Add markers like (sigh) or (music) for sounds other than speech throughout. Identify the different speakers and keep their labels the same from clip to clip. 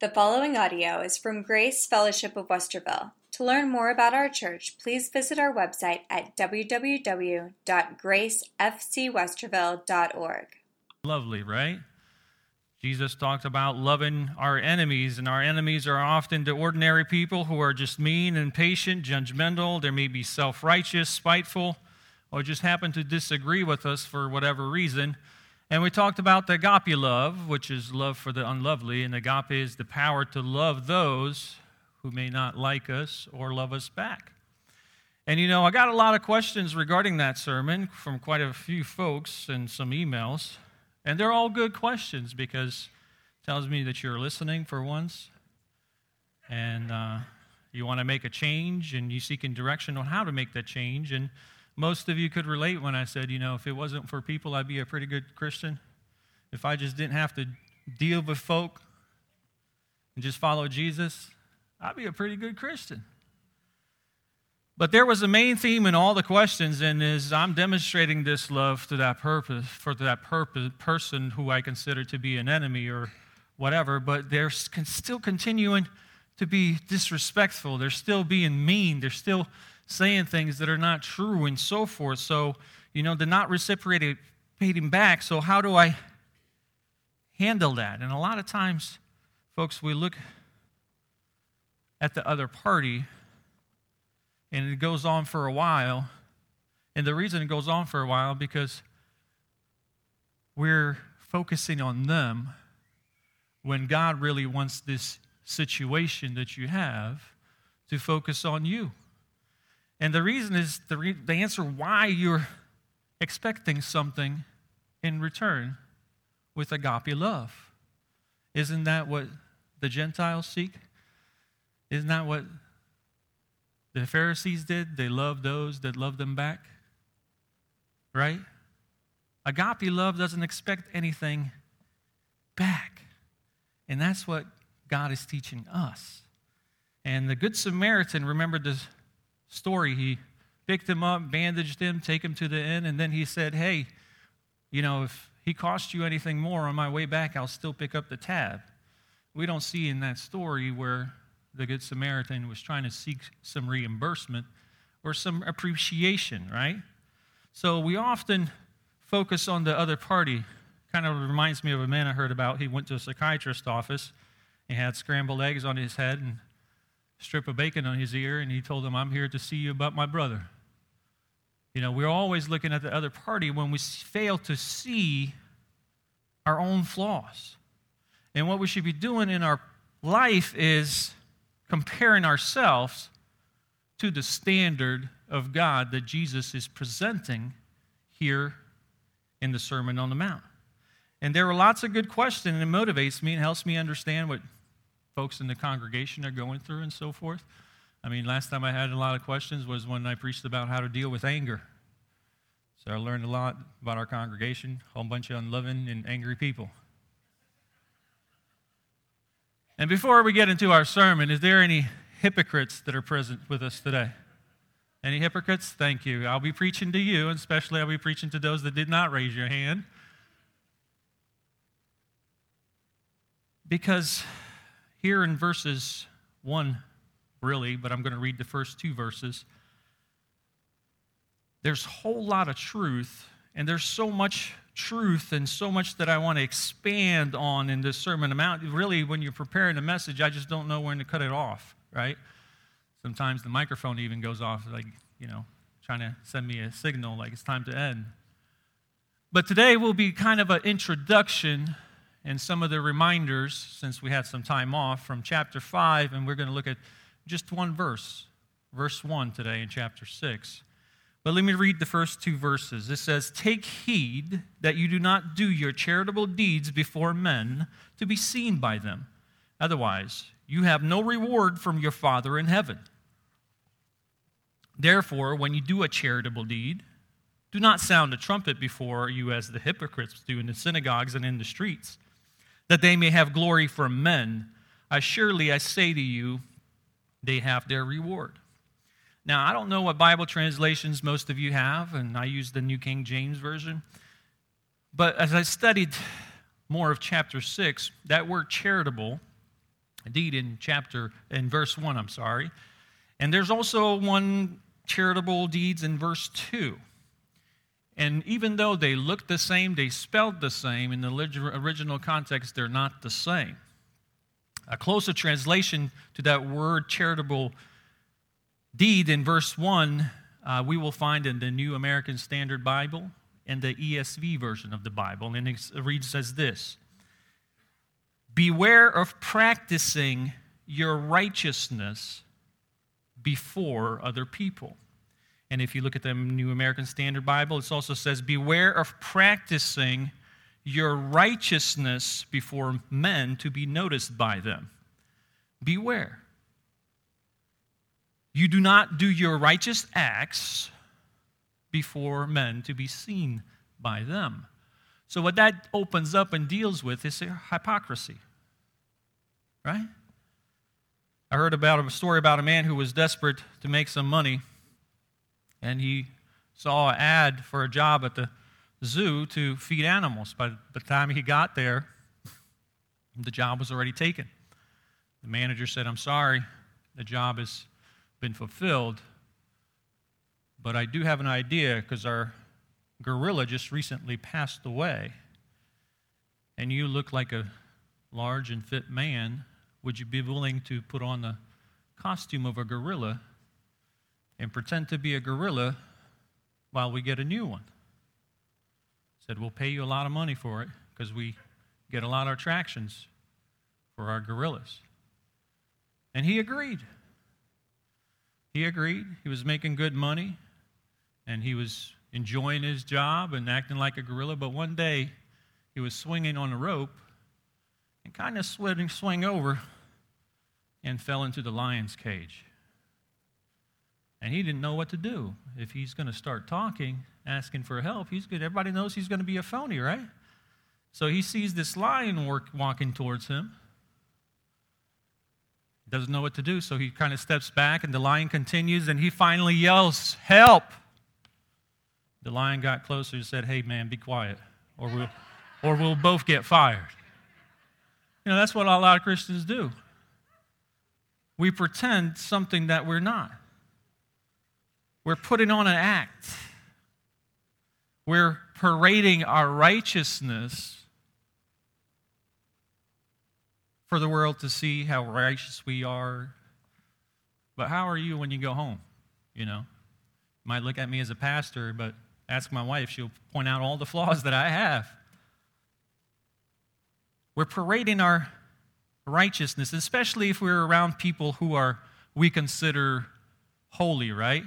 Speaker 1: The following audio is from Grace Fellowship of Westerville. To learn more about our church, please visit our website at www.gracefcwesterville.org.
Speaker 2: Lovely, right? Jesus talked about loving our enemies, and our enemies are often the ordinary people who are just mean, and impatient, judgmental. They may be self righteous, spiteful, or just happen to disagree with us for whatever reason. And we talked about the agape love, which is love for the unlovely, and agape is the power to love those who may not like us or love us back. And you know, I got a lot of questions regarding that sermon from quite a few folks and some emails. And they're all good questions because it tells me that you're listening for once and uh, you want to make a change and you're seeking direction on how to make that change. And most of you could relate when I said, you know, if it wasn't for people, I'd be a pretty good Christian. If I just didn't have to deal with folk and just follow Jesus, I'd be a pretty good Christian. But there was a main theme in all the questions, and is I'm demonstrating this love to that purpose for that purpose person who I consider to be an enemy or whatever. But they're still continuing to be disrespectful. They're still being mean. They're still saying things that are not true and so forth. So, you know, they're not reciprocating back. So, how do I handle that? And a lot of times, folks, we look at the other party and it goes on for a while. And the reason it goes on for a while because we're focusing on them when God really wants this situation that you have to focus on you. And the reason is the, re- the answer why you're expecting something in return with agape love. Isn't that what the Gentiles seek? Isn't that what the Pharisees did? They loved those that loved them back. Right? Agape love doesn't expect anything back. And that's what God is teaching us. And the Good Samaritan remembered this story. He picked him up, bandaged him, take him to the inn, and then he said, Hey, you know, if he cost you anything more on my way back, I'll still pick up the tab. We don't see in that story where the Good Samaritan was trying to seek some reimbursement or some appreciation, right? So we often focus on the other party. Kind of reminds me of a man I heard about. He went to a psychiatrist's office. He had scrambled eggs on his head and strip of bacon on his ear, and he told him, I'm here to see you about my brother. You know, we're always looking at the other party when we fail to see our own flaws. And what we should be doing in our life is comparing ourselves to the standard of God that Jesus is presenting here in the Sermon on the Mount. And there are lots of good questions, and it motivates me and helps me understand what folks in the congregation are going through and so forth. I mean, last time I had a lot of questions was when I preached about how to deal with anger. So I learned a lot about our congregation, a whole bunch of unloving and angry people. And before we get into our sermon, is there any hypocrites that are present with us today? Any hypocrites? Thank you. I'll be preaching to you, and especially I'll be preaching to those that did not raise your hand. Because here in verses 1, really, but I'm going to read the first two verses. There's a whole lot of truth, and there's so much truth and so much that I want to expand on in this sermon amount. Really, when you're preparing a message, I just don't know when to cut it off, right? Sometimes the microphone even goes off, like, you know, trying to send me a signal like it's time to end. But today will be kind of an introduction and some of the reminders, since we had some time off, from chapter 5, and we're going to look at just one verse, verse 1 today in chapter 6. But let me read the first two verses. It says, Take heed that you do not do your charitable deeds before men to be seen by them. Otherwise, you have no reward from your Father in heaven. Therefore, when you do a charitable deed, do not sound a trumpet before you as the hypocrites do in the synagogues and in the streets that they may have glory from men. I surely I say to you, they have their reward. Now, I don't know what Bible translations most of you have, and I use the New King James Version. But as I studied more of chapter 6, that word charitable deed in chapter in verse 1, I'm sorry. And there's also one charitable deeds in verse 2. And even though they look the same, they spelled the same, in the original context, they're not the same. A closer translation to that word charitable deed in verse 1, uh, we will find in the New American Standard Bible and the ESV version of the Bible. And it reads as this Beware of practicing your righteousness before other people. And if you look at the New American Standard Bible, it also says, Beware of practicing your righteousness before men to be noticed by them. Beware. You do not do your righteous acts before men to be seen by them. So, what that opens up and deals with is hypocrisy. Right? I heard about a story about a man who was desperate to make some money, and he saw an ad for a job at the zoo to feed animals. By the time he got there, the job was already taken. The manager said, I'm sorry, the job has been fulfilled, but I do have an idea because our gorilla just recently passed away, and you look like a large and fit man. Would you be willing to put on the costume of a gorilla and pretend to be a gorilla while we get a new one? Said, We'll pay you a lot of money for it because we get a lot of attractions for our gorillas. And he agreed. He agreed. He was making good money and he was enjoying his job and acting like a gorilla. But one day he was swinging on a rope and kind of swing, over and fell into the lion's cage. And he didn't know what to do. If he's going to start talking, asking for help, he's good. Everybody knows he's going to be a phony, right? So he sees this lion work, walking towards him. He doesn't know what to do, so he kind of steps back, and the lion continues, and he finally yells, Help! The lion got closer and said, Hey, man, be quiet, or we'll, or we'll both get fired. You know, that's what a lot of Christians do. We pretend something that we're not. We're putting on an act. We're parading our righteousness for the world to see how righteous we are. But how are you when you go home? You know, you might look at me as a pastor, but ask my wife, she'll point out all the flaws that I have. We're parading our righteousness, especially if we're around people who are we consider holy, right?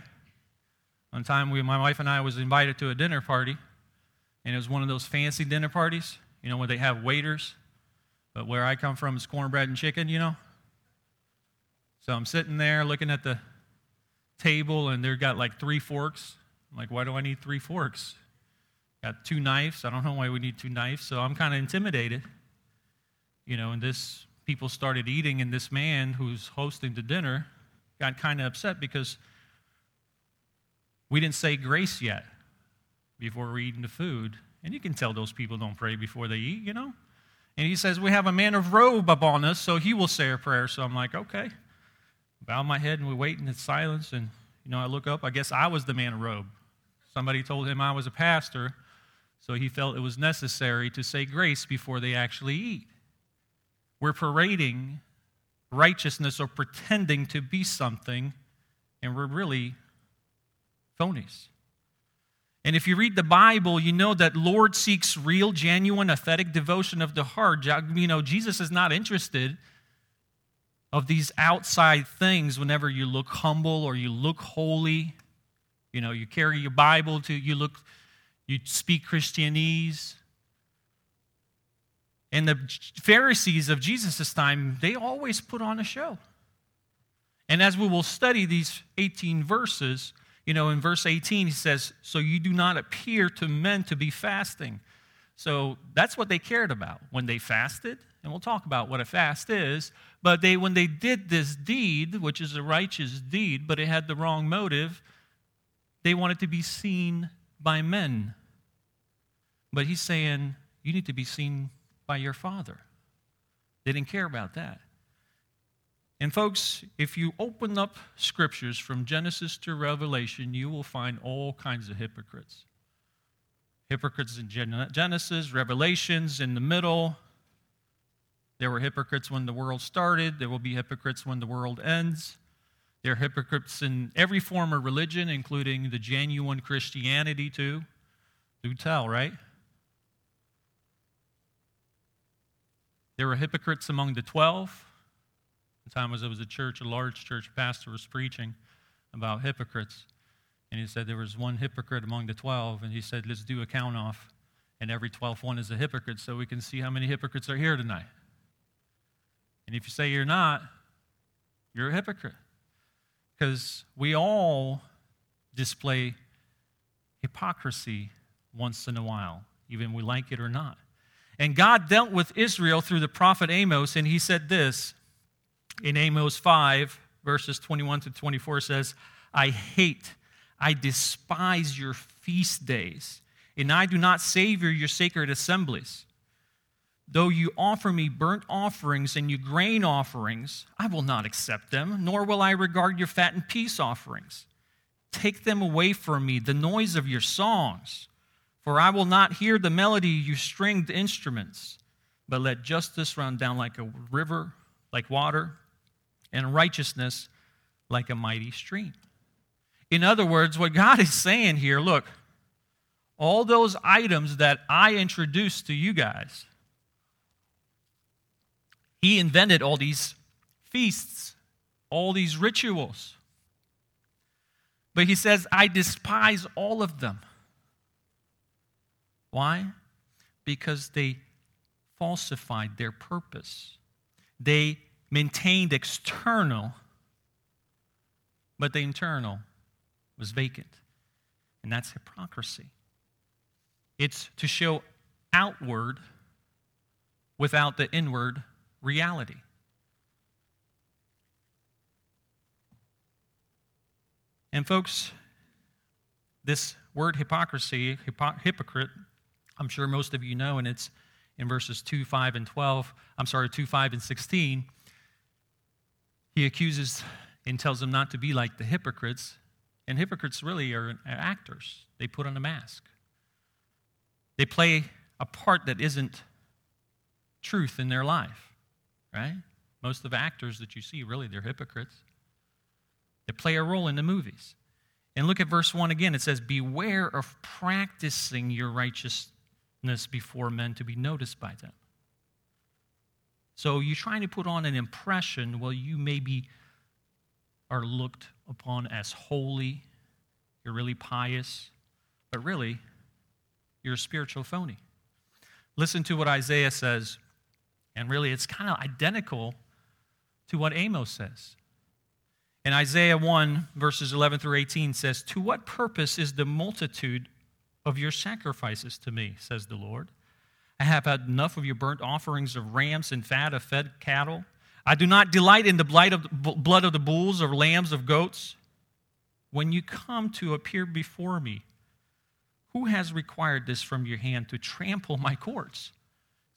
Speaker 2: One time, we, my wife and I was invited to a dinner party, and it was one of those fancy dinner parties, you know, where they have waiters. But where I come from is cornbread and chicken, you know. So I'm sitting there looking at the table, and they've got like three forks I'm like, why do I need three forks? Got two knives. I don't know why we need two knives. So I'm kind of intimidated. You know, and this people started eating, and this man who's hosting the dinner got kind of upset because we didn't say grace yet before we're eating the food. And you can tell those people don't pray before they eat, you know? And he says, We have a man of robe upon us, so he will say a prayer. So I'm like, Okay. Bow my head and we wait in silence. And, you know, I look up. I guess I was the man of robe. Somebody told him I was a pastor, so he felt it was necessary to say grace before they actually eat. We're parading righteousness or pretending to be something, and we're really phonies. And if you read the Bible, you know that Lord seeks real, genuine, authentic devotion of the heart. You know, Jesus is not interested of these outside things whenever you look humble or you look holy. You know, you carry your Bible to, you look, you speak Christianese. And the Pharisees of Jesus' time, they always put on a show. And as we will study these 18 verses, you know, in verse 18, he says, So you do not appear to men to be fasting. So that's what they cared about when they fasted. And we'll talk about what a fast is. But they, when they did this deed, which is a righteous deed, but it had the wrong motive, they wanted to be seen by men. But he's saying, you need to be seen by your Father. They didn't care about that. And, folks, if you open up scriptures from Genesis to Revelation, you will find all kinds of hypocrites. Hypocrites in Genesis, Revelations in the middle. There were hypocrites when the world started, there will be hypocrites when the world ends. There are hypocrites in every form of religion, including the genuine Christianity, too. Do tell, right? There were hypocrites among the 12. The time was it was a church, a large church pastor was preaching about hypocrites. And he said there was one hypocrite among the 12, and he said, let's do a count off. And every 12th one is a hypocrite, so we can see how many hypocrites are here tonight. And if you say you're not, you're a hypocrite. Because we all display hypocrisy once in a while, even we like it or not. And God dealt with Israel through the prophet Amos, and he said this in Amos 5, verses 21 to 24 says, I hate, I despise your feast days, and I do not savor your sacred assemblies. Though you offer me burnt offerings and you grain offerings, I will not accept them, nor will I regard your fat and peace offerings. Take them away from me, the noise of your songs. For I will not hear the melody of your stringed instruments, but let justice run down like a river, like water, and righteousness like a mighty stream. In other words, what God is saying here look, all those items that I introduced to you guys, He invented all these feasts, all these rituals. But He says, I despise all of them. Why? Because they falsified their purpose. They maintained external, but the internal was vacant. And that's hypocrisy. It's to show outward without the inward reality. And, folks, this word hypocrisy, hypo- hypocrite, I'm sure most of you know, and it's in verses 2, 5, and 12. I'm sorry, 2, 5, and 16. He accuses and tells them not to be like the hypocrites. And hypocrites really are actors, they put on a mask. They play a part that isn't truth in their life, right? Most of the actors that you see, really, they're hypocrites. They play a role in the movies. And look at verse 1 again. It says, Beware of practicing your righteousness before men to be noticed by them. So you're trying to put on an impression, well, you maybe are looked upon as holy, you're really pious, but really, you're a spiritual phony. Listen to what Isaiah says, and really, it's kind of identical to what Amos says. In Isaiah 1, verses 11 through 18 says, To what purpose is the multitude of your sacrifices to me, says the Lord? I have had enough of your burnt offerings of rams and fat of fed cattle. I do not delight in the blood of the bulls or lambs of goats. When you come to appear before me, who has required this from your hand to trample my courts?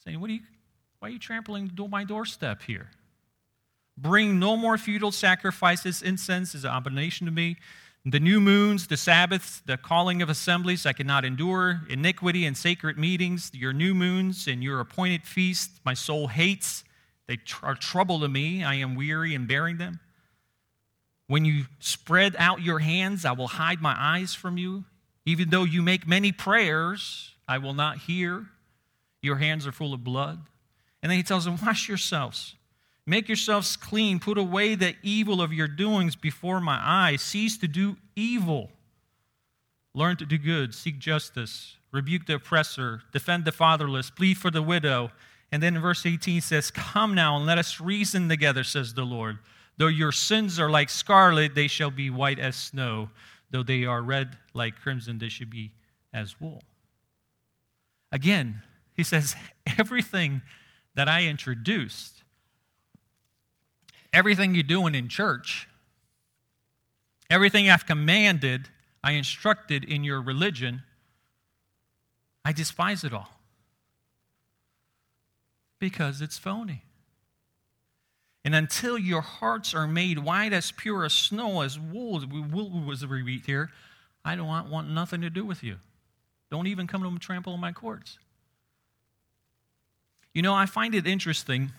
Speaker 2: Saying, what are you, why are you trampling my doorstep here? Bring no more futile sacrifices. Incense is an abomination to me. The new moons, the Sabbaths, the calling of assemblies, I cannot endure. Iniquity and sacred meetings, your new moons and your appointed feasts, my soul hates. They are trouble to me. I am weary in bearing them. When you spread out your hands, I will hide my eyes from you. Even though you make many prayers, I will not hear. Your hands are full of blood. And then he tells them, Wash yourselves Make yourselves clean. Put away the evil of your doings before my eyes. Cease to do evil. Learn to do good. Seek justice. Rebuke the oppressor. Defend the fatherless. Plead for the widow. And then verse 18 says, Come now and let us reason together, says the Lord. Though your sins are like scarlet, they shall be white as snow. Though they are red like crimson, they should be as wool. Again, he says, (laughs) Everything that I introduced everything you're doing in church, everything I've commanded, I instructed in your religion, I despise it all because it's phony. And until your hearts are made white as pure as snow, as wool, wool was the read here, I don't want, want nothing to do with you. Don't even come to trample on my courts. You know, I find it interesting.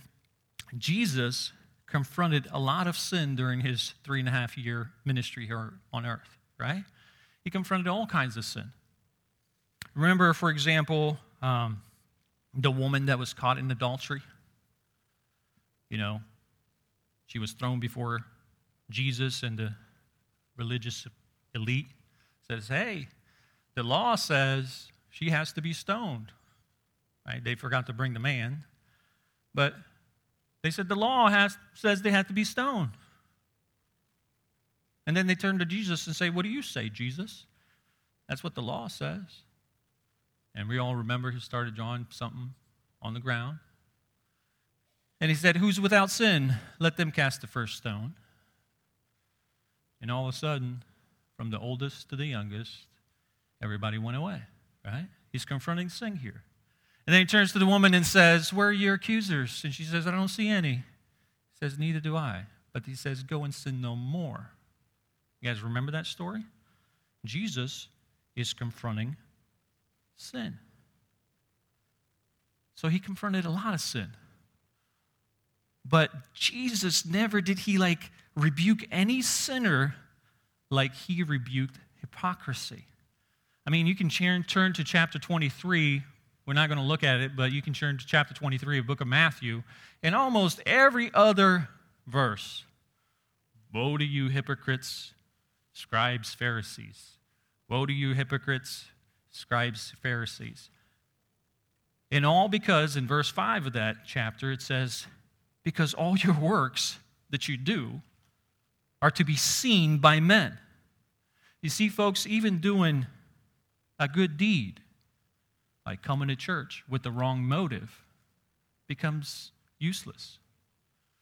Speaker 2: Jesus confronted a lot of sin during his three and a half year ministry here on earth, right? He confronted all kinds of sin. Remember, for example, um, the woman that was caught in adultery? You know, she was thrown before Jesus and the religious elite says, hey, the law says she has to be stoned. Right? They forgot to bring the man. But they said the law has, says they have to be stoned. And then they turn to Jesus and say, What do you say, Jesus? That's what the law says. And we all remember he started drawing something on the ground. And he said, Who's without sin? Let them cast the first stone. And all of a sudden, from the oldest to the youngest, everybody went away, right? He's confronting sin here. And then he turns to the woman and says, Where are your accusers? And she says, I don't see any. He says, Neither do I. But he says, Go and sin no more. You guys remember that story? Jesus is confronting sin. So he confronted a lot of sin. But Jesus never did he like rebuke any sinner like he rebuked hypocrisy. I mean, you can turn to chapter 23. We're not going to look at it, but you can turn to chapter 23 of book of Matthew. And almost every other verse, woe to you hypocrites, scribes, Pharisees. Woe to you hypocrites, scribes, Pharisees. And all because in verse 5 of that chapter it says, Because all your works that you do are to be seen by men. You see, folks, even doing a good deed, like coming to church with the wrong motive, becomes useless.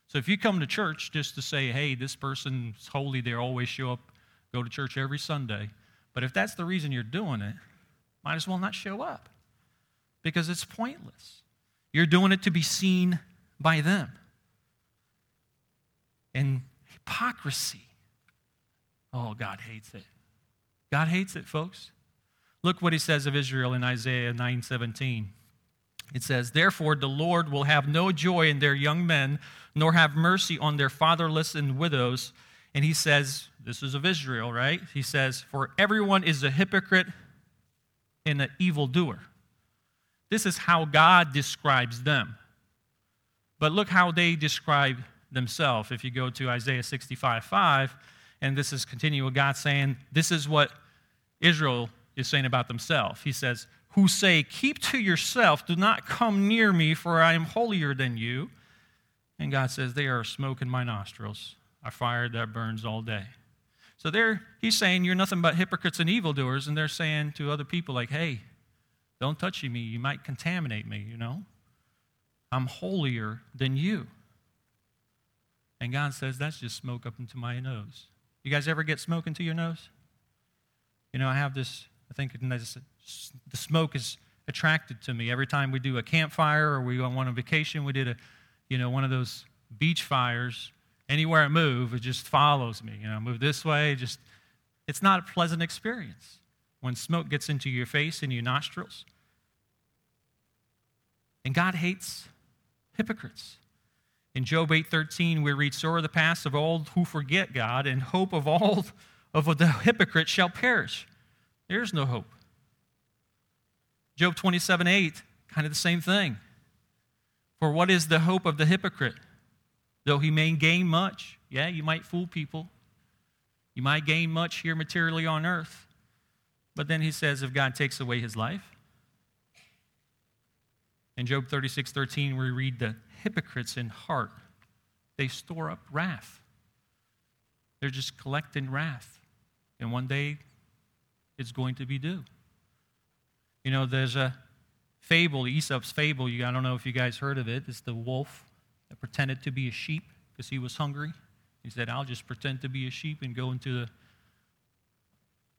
Speaker 2: So if you come to church just to say, hey, this person's holy, they always show up, go to church every Sunday, but if that's the reason you're doing it, might as well not show up because it's pointless. You're doing it to be seen by them. And hypocrisy, oh, God hates it. God hates it, folks. Look what he says of Israel in Isaiah 9:17. It says, Therefore, the Lord will have no joy in their young men, nor have mercy on their fatherless and widows. And he says, This is of Israel, right? He says, For everyone is a hypocrite and an evildoer. This is how God describes them. But look how they describe themselves. If you go to Isaiah 65 5, and this is continuing God saying, This is what Israel is saying about themselves. He says, Who say, Keep to yourself, do not come near me, for I am holier than you. And God says, They are smoke in my nostrils, a fire that burns all day. So there, he's saying, You're nothing but hypocrites and evildoers. And they're saying to other people, like, Hey, don't touch me. You might contaminate me, you know? I'm holier than you. And God says, That's just smoke up into my nose. You guys ever get smoke into your nose? You know, I have this, I think the smoke is attracted to me. Every time we do a campfire or we go on a vacation, we did a, you know, one of those beach fires. Anywhere I move, it just follows me. You know, move this way, just, it's not a pleasant experience when smoke gets into your face and your nostrils. And God hates hypocrites. In Job 8:13 we read so are the past of all who forget God and hope of all of the hypocrites shall perish. There is no hope. Job 27 8, kind of the same thing. For what is the hope of the hypocrite? Though he may gain much, yeah, you might fool people. You might gain much here materially on earth. But then he says if God takes away his life, in Job 36 13, we read the hypocrites in heart, they store up wrath. They're just collecting wrath. And one day it's going to be due. You know, there's a fable, Aesop's fable. I don't know if you guys heard of it. It's the wolf that pretended to be a sheep because he was hungry. He said, I'll just pretend to be a sheep and go into the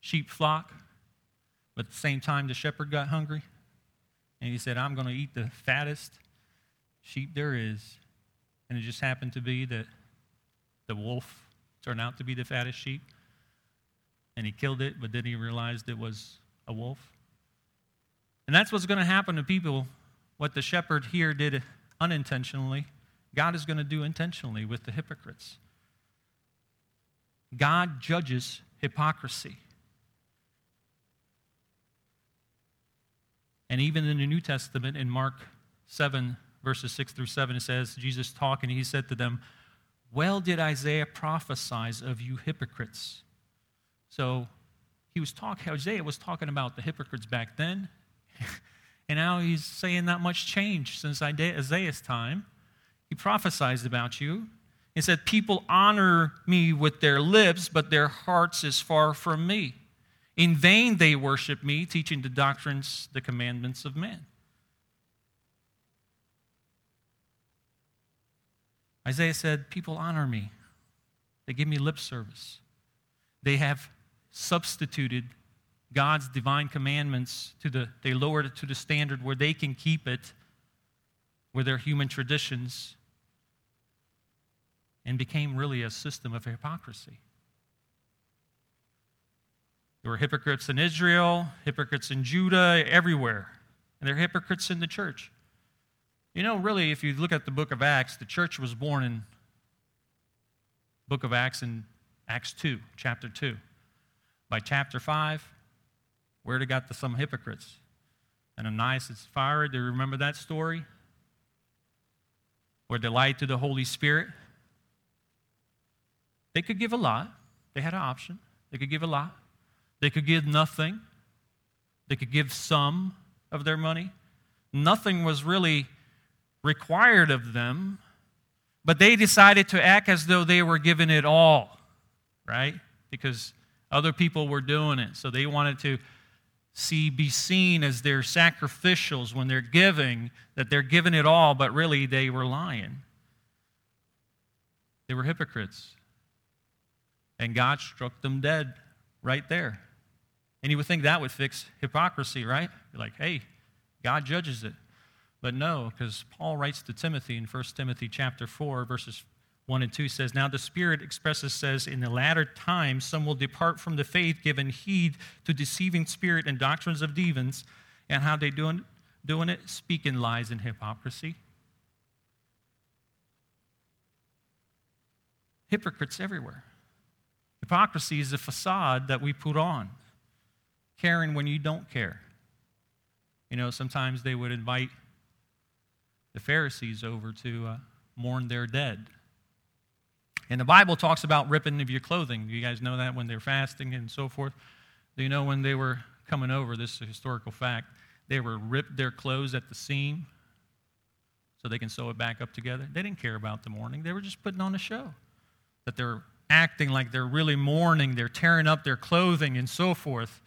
Speaker 2: sheep flock. But at the same time, the shepherd got hungry. And he said, I'm going to eat the fattest sheep there is and it just happened to be that the wolf turned out to be the fattest sheep, and he killed it, but then he realized it was a wolf. And that's what's going to happen to people. What the shepherd here did unintentionally, God is going to do intentionally with the hypocrites. God judges hypocrisy. And even in the New Testament, in Mark 7, verses 6 through 7, it says, Jesus talking, he said to them, Well did Isaiah prophesy of you hypocrites. So he was talking, Isaiah was talking about the hypocrites back then. (laughs) and now he's saying not much change since Isaiah's time. He prophesied about you. He said, People honor me with their lips, but their hearts is far from me. In vain they worship me, teaching the doctrines, the commandments of men. Isaiah said, People honor me. They give me lip service. They have substituted God's divine commandments to the, they lowered it to the standard where they can keep it with their human traditions and became really a system of hypocrisy. There were hypocrites in Israel, hypocrites in Judah, everywhere. And there are hypocrites in the church. You know, really, if you look at the book of Acts, the church was born in book of Acts in Acts 2, chapter 2. By chapter 5, where they got the, some hypocrites. And Ananias and Sapphira. Do you remember that story? Where they lied to the Holy Spirit. They could give a lot. They had an option. They could give a lot. They could give nothing. They could give some of their money. Nothing was really required of them, but they decided to act as though they were giving it all, right? Because other people were doing it. So they wanted to see be seen as their sacrificials when they're giving, that they're giving it all, but really they were lying. They were hypocrites. And God struck them dead right there. And you would think that would fix hypocrisy, right? You're like, hey, God judges it. But no, because Paul writes to Timothy in 1 Timothy chapter 4, verses 1 and 2 says, Now the Spirit expresses, says, In the latter times some will depart from the faith, giving heed to deceiving spirit and doctrines of demons. And how they doing, doing it? Speaking lies and hypocrisy. Hypocrites everywhere. Hypocrisy is a facade that we put on caring when you don't care. You know, sometimes they would invite the Pharisees over to uh, mourn their dead. And the Bible talks about ripping of your clothing. You guys know that when they're fasting and so forth? Do you know when they were coming over, this historical fact, they were ripped their clothes at the seam so they can sew it back up together? They didn't care about the mourning, they were just putting on a show. That they're acting like they're really mourning, they're tearing up their clothing and so forth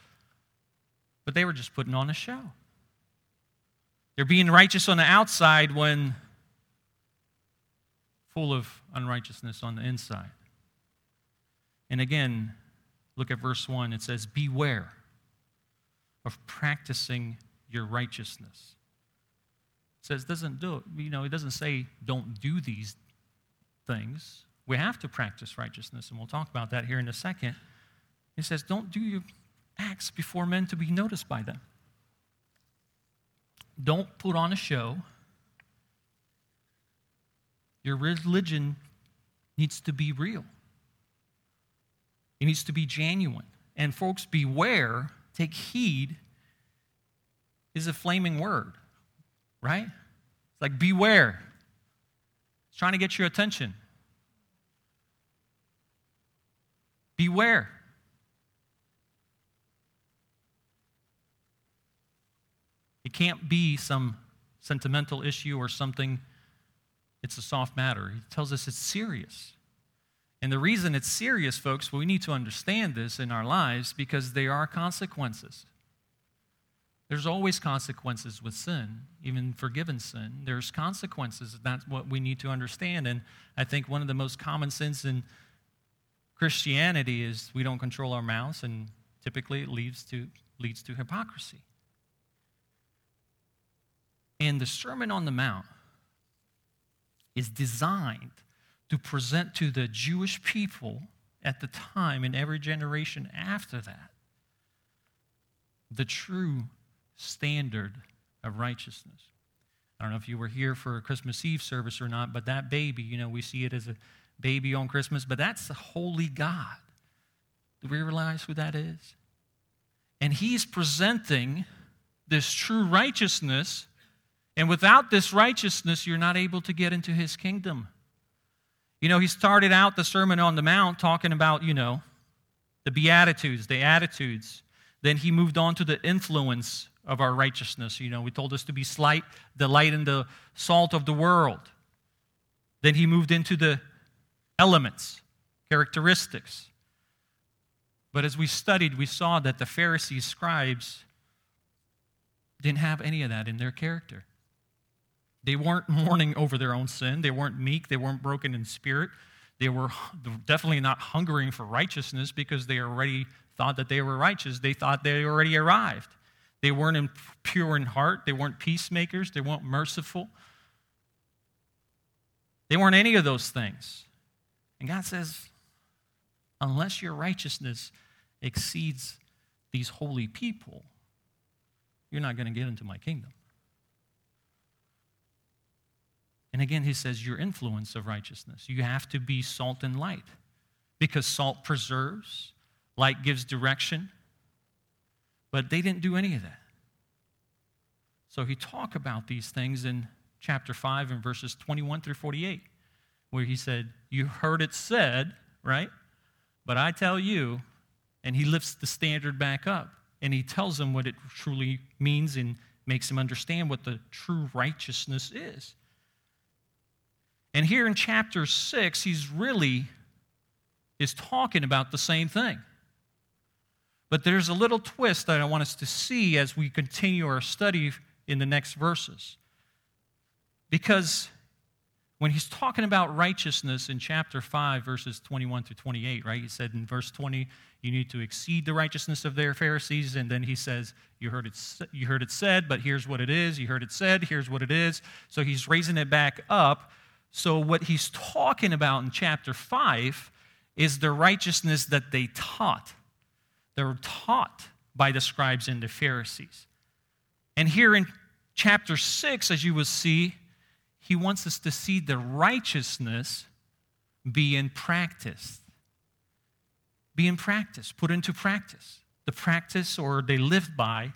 Speaker 2: but they were just putting on a show. They're being righteous on the outside when full of unrighteousness on the inside. And again, look at verse 1. It says, Beware of practicing your righteousness. It says, doesn't do it. You know, it doesn't say don't do these things. We have to practice righteousness, and we'll talk about that here in a second. It says, don't do your acts before men to be noticed by them. Don't put on a show. Your religion needs to be real, it needs to be genuine. And, folks, beware, take heed, is a flaming word, right? It's like beware. It's trying to get your attention. Beware. It can't be some sentimental issue or something, it's a soft matter. He tells us it's serious. And the reason it's serious, folks, we need to understand this in our lives because there are consequences. There's always consequences with sin, even forgiven sin. There's consequences. That's what we need to understand. And I think one of the most common sins in Christianity is we don't control our mouths, and typically it leads to, leads to hypocrisy. And the Sermon on the Mount is designed to present to the Jewish people at the time and every generation after that the true standard of righteousness. I don't know if you were here for a Christmas Eve service or not, but that baby, you know, we see it as a baby on Christmas, but that's the holy God. Do we realize who that is? And he's presenting this true righteousness, and without this righteousness, you're not able to get into his kingdom. You know, he started out the Sermon on the Mount talking about, you know, the Beatitudes, the attitudes. Then he moved on to the influence of our righteousness. You know, we told us to be slight, the light and the salt of the world. Then he moved into the elements, characteristics. But as we studied, we saw that the Pharisees, scribes, didn't have any of that in their character. They weren't (laughs) mourning over their own sin. They weren't meek. They weren't broken in spirit. They were definitely not hungering for righteousness because they already thought that they were righteous. They thought they already arrived. They weren't pure in heart. They weren't peacemakers. They weren't merciful. They weren't any of those things. And God says, unless your righteousness exceeds these holy people, you're not going to get into my kingdom. And again, he says, your influence of righteousness. You have to be salt and light because salt preserves, light gives direction. But they didn't do any of that. So he talked about these things in chapter 5 and verses 21 through 48, where he said, You heard it said, right? But I tell you, and he lifts the standard back up and he tells them what it truly means and makes them understand what the true righteousness is. And here in chapter 6, he's really is talking about the same thing. But there's a little twist that I want us to see as we continue our study in the next verses. Because when he's talking about righteousness in chapter 5, verses 21 through 28, right? He said in verse 20, you need to exceed the righteousness of their Pharisees. And then he says, you heard, it, you heard it said, but here's what it is. You heard it said, here's what it is. So he's raising it back up. So what he's talking about in chapter 5 is the righteousness that they taught. They're taught by the scribes and the Pharisees. And here in chapter 6, as you will see, he wants us to see the righteousness be in practice. Be in practice, put into practice. The practice or they live by.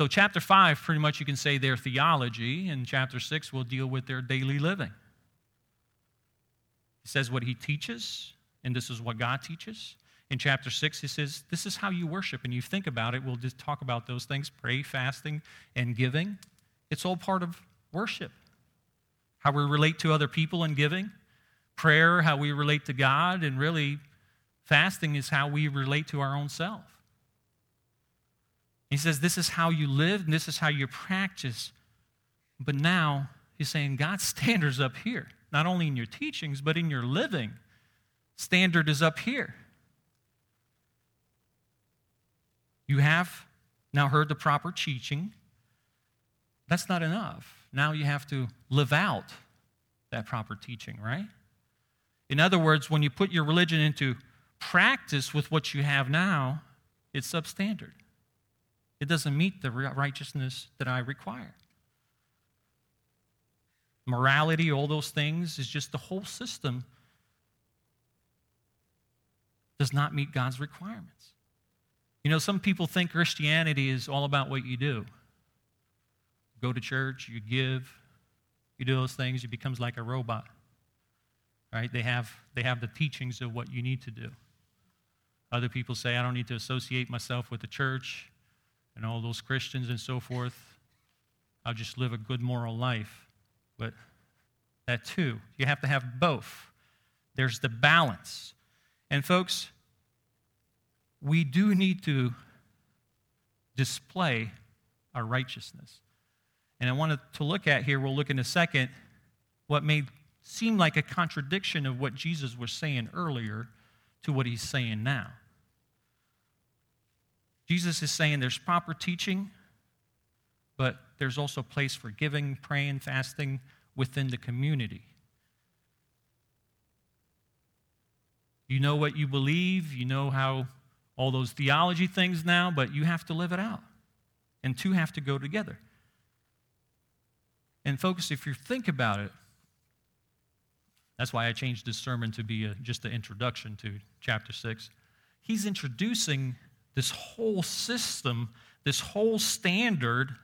Speaker 2: So, chapter 5, pretty much you can say their theology, and chapter 6 will deal with their daily living. He says what he teaches, and this is what God teaches. In chapter 6, he says, This is how you worship. And you think about it, we'll just talk about those things pray, fasting, and giving. It's all part of worship. How we relate to other people in giving, prayer, how we relate to God, and really, fasting is how we relate to our own self. He says, This is how you live, and this is how you practice. But now, he's saying God's (laughs) standard's up here, not only in your teachings, but in your living. Standard is up here. You have now heard the proper teaching. That's not enough. Now you have to live out that proper teaching, right? In other words, when you put your religion into practice with what you have now, it's substandard. It doesn't meet the righteousness that I require. Morality, all those things, is just the whole system does not meet God's requirements. You know, some people think Christianity is all about what you do. go to church, you give, you do those things, it becomes like a robot. Right? They have, they have the teachings of what you need to do. Other people say, I don't need to associate myself with the church and all those Christians and so forth. I'll just live a good moral life. But that too, you have to have both. There's the balance. And folks, we do need to display our righteousness. And I wanted to look at here, we'll look in a second, what may seem like a contradiction of what Jesus was saying earlier to what he's saying now. Jesus is saying there's proper teaching, but there's also place for giving, praying, fasting within the community. You know what you believe, you know how all those theology things now, but you have to live it out. And two have to go together. And, folks, if you think about it, that's why I changed this sermon to be a, just an introduction to chapter 6. He's introducing this whole system, this whole standard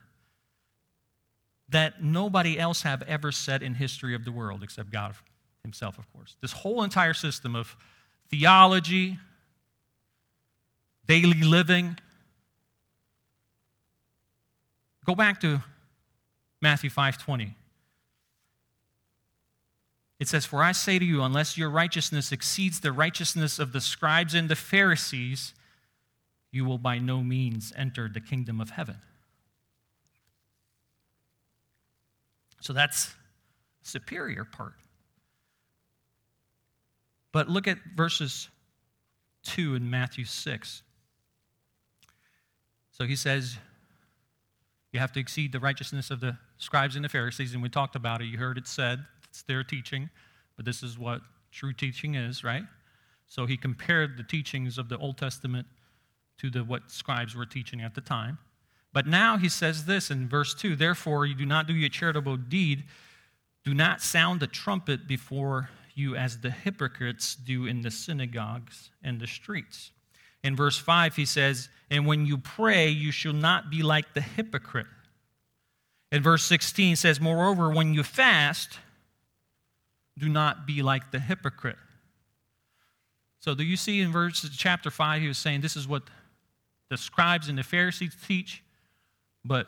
Speaker 2: that nobody else have ever set in history of the world except God himself, of course. This whole entire system of theology, daily living. Go back to Matthew 5:20. It says, For I say to you, unless your righteousness exceeds the righteousness of the scribes and the Pharisees, you will by no means enter the kingdom of heaven. So that's superior part. But look at verses 2 in Matthew 6. So he says, You have to exceed the righteousness of the scribes and the Pharisees, and we talked about it. You heard it said, it's their teaching, but this is what true teaching is, right? So he compared the teachings of the Old Testament to the, what scribes were teaching at the time. But now he says this in verse 2 Therefore, you do not do your charitable deed, do not sound the trumpet before you as the hypocrites do in the synagogues and the streets. In verse 5, he says, And when you pray, you shall not be like the hypocrite. In verse 16 says, Moreover, when you fast, do not be like the hypocrite. So, do you see in verse chapter 5, he was saying this is what the scribes and the Pharisees teach, but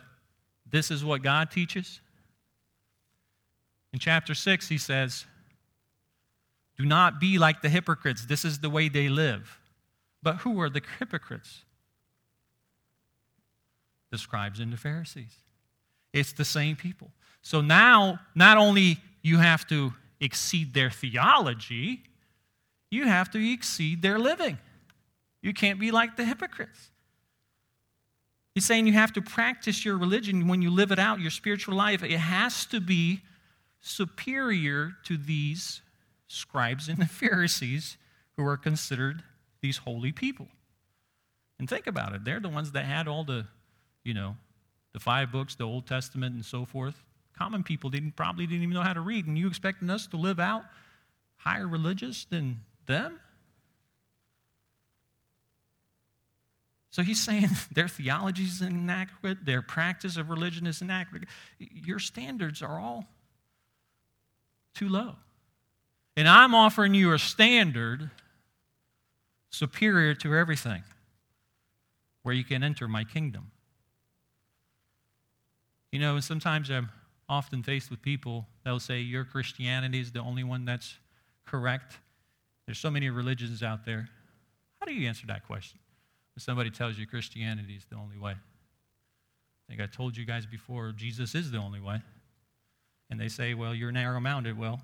Speaker 2: this is what God teaches? In chapter 6, he says, Do not be like the hypocrites. This is the way they live. But who are the hypocrites? The scribes and the Pharisees. It's the same people. So now, not only you have to exceed their theology, you have to exceed their living. You can't be like the hypocrites. He's saying you have to practice your religion when you live it out, your spiritual life. It has to be superior to these scribes and (laughs) the Pharisees who are considered these holy people. And think about it. They're the ones that had all the, you know, the five books, the Old Testament, and so forth. Common people didn't, probably didn't even know how to read. And you expecting us to live out higher religious than them? So he's saying (laughs) their theology is inaccurate, their practice of religion is inaccurate. Your standards are all too low. And I'm offering you a standard superior to everything where you can enter my kingdom. You know, sometimes I'm often faced with people that'll say your Christianity is the only one that's correct. There's so many religions out there. How do you answer that question? When somebody tells you Christianity is the only way. I think I told you guys before, Jesus is the only way. And they say, well, you're narrow minded. Well,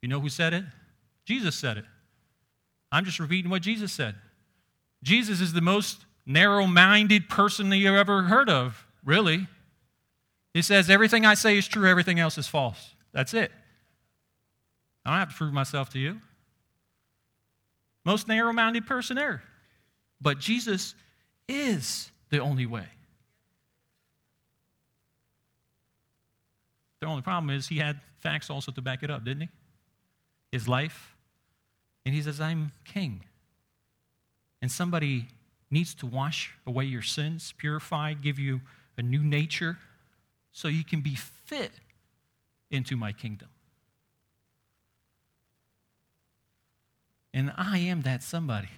Speaker 2: you know who said it? Jesus said it. I'm just repeating what Jesus said. Jesus is the most narrow minded person that you ever heard of, really. He says, Everything I say is true, everything else is false. That's it. I don't have to prove myself to you. Most narrow minded person there. But Jesus is the only way. The only problem is he had facts also to back it up, didn't he? His life. And he says, I'm king. And somebody needs to wash away your sins, purify, give you a new nature so you can be fit into my kingdom. And I am that somebody.